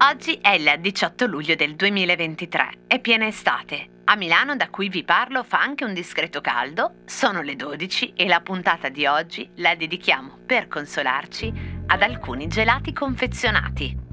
Oggi è il 18 luglio del 2023, è piena estate. A Milano, da cui vi parlo, fa anche un discreto caldo, sono le 12 e la puntata di oggi la dedichiamo per consolarci ad alcuni gelati confezionati.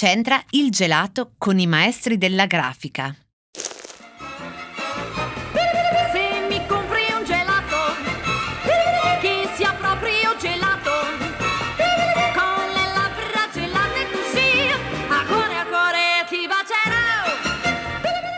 C'entra il gelato con i maestri della grafica? Se mi compri un gelato, che sia proprio gelato, con le labbra gelate così, a cuore a cuore ti bacerò.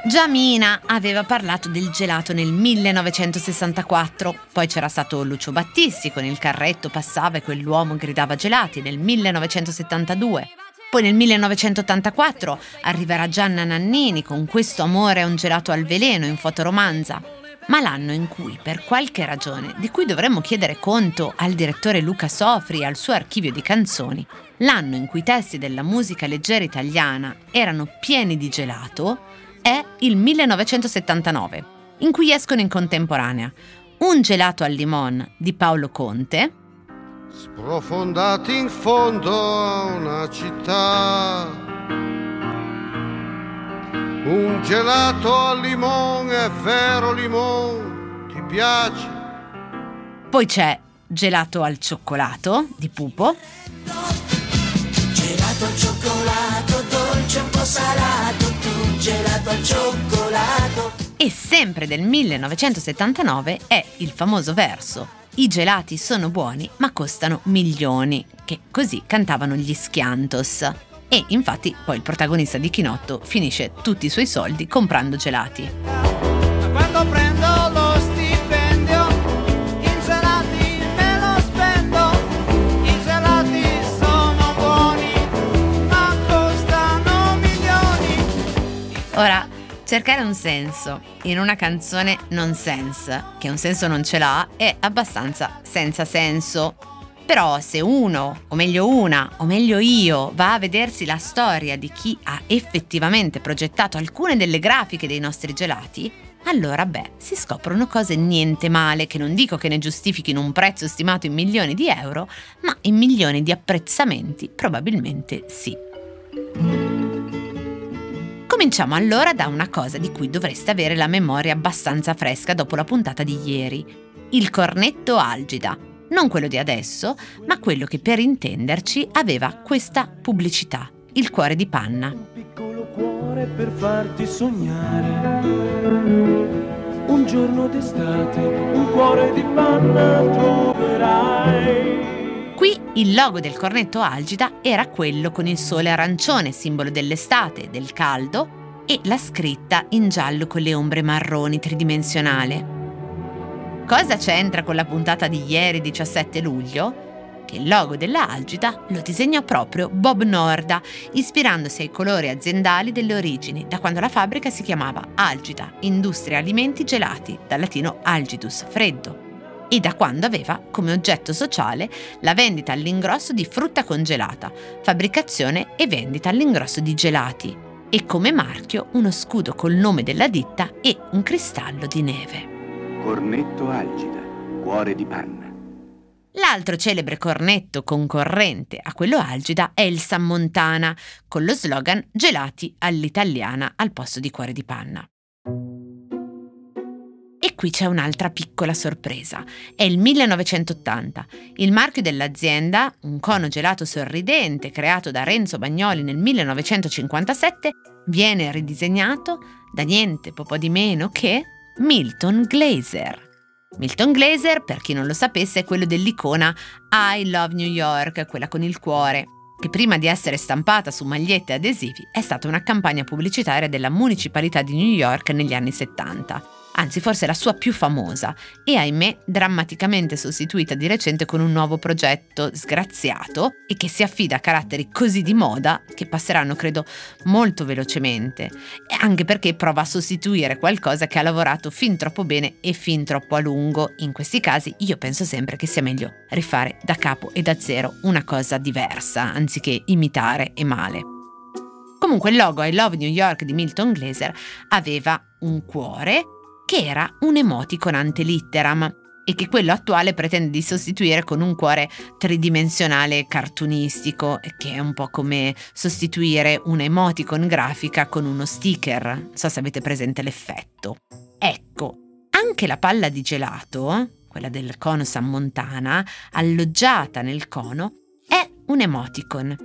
Già Mina aveva parlato del gelato nel 1964, poi c'era stato Lucio Battisti con il carretto passava e quell'uomo gridava gelati nel 1972. Poi nel 1984 arriverà Gianna Nannini con questo amore a un gelato al veleno in fotoromanza. Ma l'anno in cui, per qualche ragione, di cui dovremmo chiedere conto al direttore Luca Sofri e al suo archivio di canzoni, l'anno in cui i testi della musica leggera italiana erano pieni di gelato, è il 1979, in cui escono in contemporanea Un gelato al limon di Paolo Conte, Sprofondati in fondo a una città. Un gelato al limone, è vero limone, ti piace? poi c'è Gelato al cioccolato di Pupo, Gelato al cioccolato, dolce un po' salato, tu gelato al cioccolato. E sempre del 1979 è il famoso verso I gelati sono buoni ma costano milioni, che così cantavano gli Schiantos. E infatti poi il protagonista di Chinotto finisce tutti i suoi soldi comprando gelati. Quando prendo lo stipendio, i gelati me lo spendo. I gelati sono buoni, ma costano milioni. Ora, cercare un senso in una canzone nonsense, che un senso non ce l'ha, è abbastanza senza senso. Però se uno, o meglio una, o meglio io, va a vedersi la storia di chi ha effettivamente progettato alcune delle grafiche dei nostri gelati, allora beh, si scoprono cose niente male, che non dico che ne giustifichino un prezzo stimato in milioni di euro, ma in milioni di apprezzamenti probabilmente sì. Cominciamo allora da una cosa di cui dovreste avere la memoria abbastanza fresca dopo la puntata di ieri. Il cornetto algida. Non quello di adesso, ma quello che per intenderci aveva questa pubblicità. Il cuore di panna. Un piccolo cuore per farti sognare. Un giorno d'estate, un cuore di panna troverai. Il logo del cornetto algida era quello con il sole arancione, simbolo dell'estate, del caldo, e la scritta in giallo con le ombre marroni tridimensionale. Cosa c'entra con la puntata di ieri 17 luglio? Che il logo della Algida lo disegna proprio Bob Norda, ispirandosi ai colori aziendali delle origini, da quando la fabbrica si chiamava Algida, Industria Alimenti Gelati, dal latino algidus, freddo, e da quando aveva come oggetto sociale la vendita all'ingrosso di frutta congelata, fabbricazione e vendita all'ingrosso di gelati, e come marchio uno scudo col nome della ditta e un cristallo di neve. Cornetto algida, cuore di panna. L'altro celebre cornetto concorrente a quello algida è il San Montana, con lo slogan Gelati all'italiana al posto di cuore di panna. Qui c'è un'altra piccola sorpresa. È il 1980. Il marchio dell'azienda, un cono gelato sorridente creato da Renzo Bagnoli nel 1957, viene ridisegnato da niente po' di meno che Milton Glaser. Milton Glaser, per chi non lo sapesse, è quello dell'icona I Love New York, quella con il cuore, che prima di essere stampata su magliette e adesivi è stata una campagna pubblicitaria della municipalità di New York negli anni 70. Anzi forse la sua più famosa, e ahimè drammaticamente sostituita di recente con un nuovo progetto sgraziato e che si affida a caratteri così di moda che passeranno credo molto velocemente, e anche perché prova a sostituire qualcosa che ha lavorato fin troppo bene e fin troppo a lungo. In questi casi io penso sempre che sia meglio rifare da capo e da zero una cosa diversa, anziché imitare e male. Comunque il logo I Love New York di Milton Glaser aveva un cuore che era un emoticon antelitteram e che quello attuale pretende di sostituire con un cuore tridimensionale cartunistico, che è un po' come sostituire un emoticon grafica con uno sticker. Non so se avete presente l'effetto. Ecco, anche la palla di gelato, quella del cono San Montana, alloggiata nel cono, è un emoticon.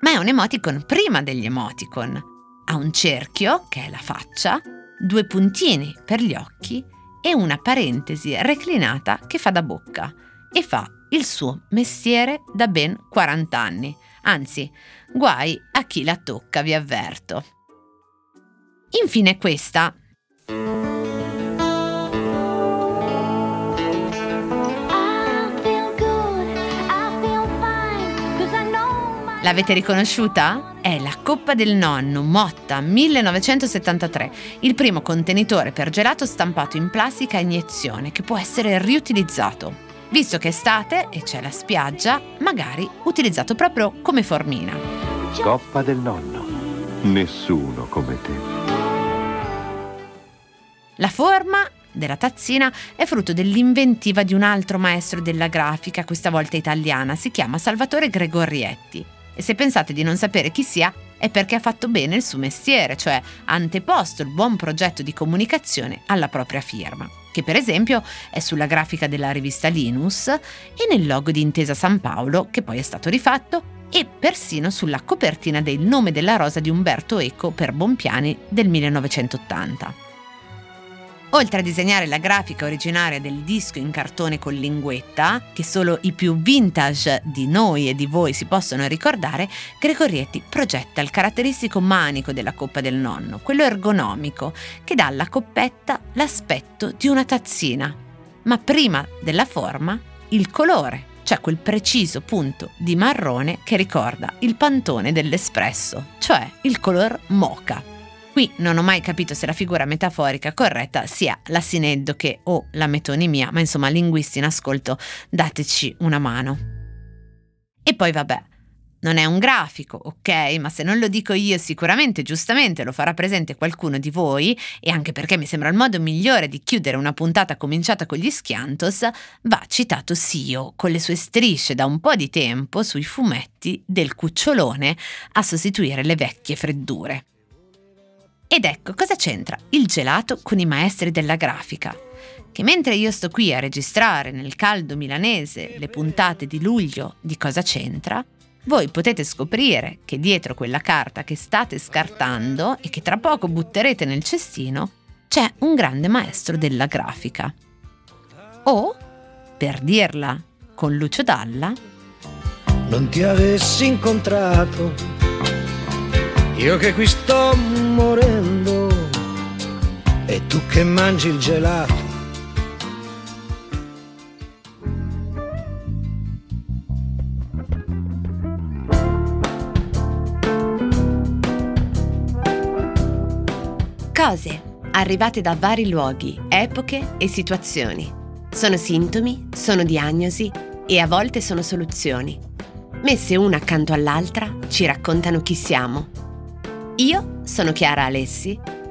Ma è un emoticon prima degli emoticon. Ha un cerchio, che è la faccia, due puntini per gli occhi e una parentesi reclinata che fa da bocca e fa il suo mestiere da ben 40 anni. Anzi, guai a chi la tocca, vi avverto. Infine questa. L'avete riconosciuta? È la Coppa del Nonno Motta 1973, il primo contenitore per gelato stampato in plastica a iniezione che può essere riutilizzato. Visto che è estate e c'è la spiaggia, magari utilizzato proprio come formina. Coppa del nonno. Nessuno come te. La forma della tazzina è frutto dell'inventiva di un altro maestro della grafica, questa volta italiana, si chiama Salvatore Gregorietti. E se pensate di non sapere chi sia, è perché ha fatto bene il suo mestiere, cioè ha anteposto il buon progetto di comunicazione alla propria firma, che per esempio è sulla grafica della rivista Linus e nel logo di Intesa San Paolo, che poi è stato rifatto, e persino sulla copertina del nome della rosa di Umberto Eco per Bompiani del 1980. Oltre a disegnare la grafica originaria del disco in cartone con linguetta, che solo i più vintage di noi e di voi si possono ricordare, Gregorietti progetta il caratteristico manico della coppa del nonno, quello ergonomico, che dà alla coppetta l'aspetto di una tazzina. Ma prima della forma, il colore, cioè quel preciso punto di marrone che ricorda il pantone dell'espresso, cioè il color mocha. Qui non ho mai capito se la figura metaforica corretta sia la sineddoche o la metonimia, ma insomma linguisti in ascolto dateci una mano. E poi vabbè, non è un grafico, ok, ma se non lo dico io sicuramente, giustamente lo farà presente qualcuno di voi, e anche perché mi sembra il modo migliore di chiudere una puntata cominciata con gli schiantos, va citato Sio con le sue strisce da un po' di tempo sui fumetti del cucciolone a sostituire le vecchie freddure. Ed ecco cosa c'entra il gelato con i maestri della grafica. Che mentre io sto qui a registrare nel caldo milanese le puntate di luglio di cosa c'entra, voi potete scoprire che dietro quella carta che state scartando e che tra poco butterete nel cestino c'è un grande maestro della grafica. O, per dirla con Lucio Dalla, non ti avessi incontrato io che qui sto morendo e tu che mangi il gelato. Cose arrivate da vari luoghi, epoche e situazioni. Sono sintomi, sono diagnosi e a volte sono soluzioni. Messe una accanto all'altra ci raccontano chi siamo io sono Chiara Alessi